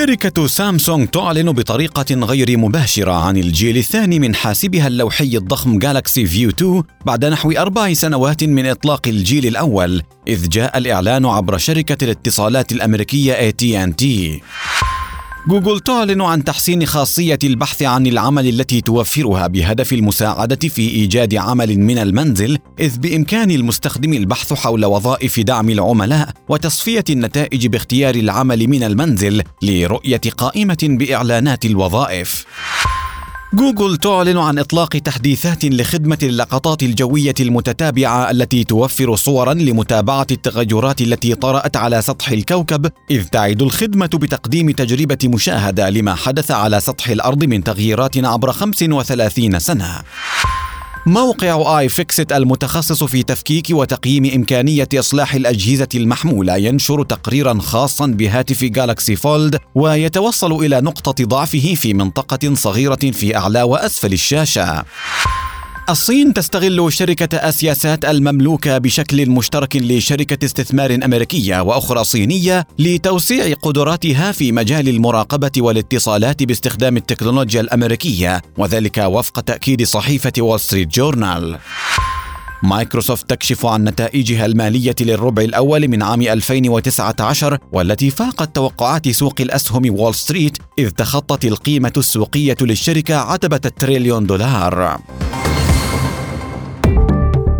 شركة سامسونج تعلن بطريقة غير مباشرة عن الجيل الثاني من حاسبها اللوحي الضخم جالكسي فيو 2 بعد نحو أربع سنوات من إطلاق الجيل الأول إذ جاء الإعلان عبر شركة الاتصالات الأمريكية AT&T جوجل تعلن عن تحسين خاصية البحث عن العمل التي توفرها بهدف المساعدة في إيجاد عمل من المنزل، إذ بإمكان المستخدم البحث حول وظائف دعم العملاء وتصفية النتائج باختيار العمل من المنزل لرؤية قائمة بإعلانات الوظائف. جوجل تعلن عن إطلاق تحديثات لخدمة اللقطات الجوية المتتابعة التي توفر صورا لمتابعة التغيرات التي طرأت على سطح الكوكب إذ تعد الخدمة بتقديم تجربة مشاهدة لما حدث على سطح الأرض من تغييرات عبر 35 سنة. موقع iFixit المتخصص في تفكيك وتقييم إمكانية إصلاح الأجهزة المحمولة ينشر تقريرا خاصا بهاتف Galaxy Fold ويتوصل إلى نقطة ضعفه في منطقة صغيرة في أعلى وأسفل الشاشة. الصين تستغل شركة AsiaSat المملوكة بشكل مشترك لشركة استثمار أمريكية وأخرى صينية لتوسيع قدراتها في مجال المراقبة والاتصالات باستخدام التكنولوجيا الأمريكية وذلك وفق تأكيد صحيفة وول ستريت جورنال. مايكروسوفت تكشف عن نتائجها المالية للربع الأول من عام 2019 والتي فاقت توقعات سوق الأسهم وول ستريت إذ تخطت القيمة السوقية للشركة عتبة التريليون دولار.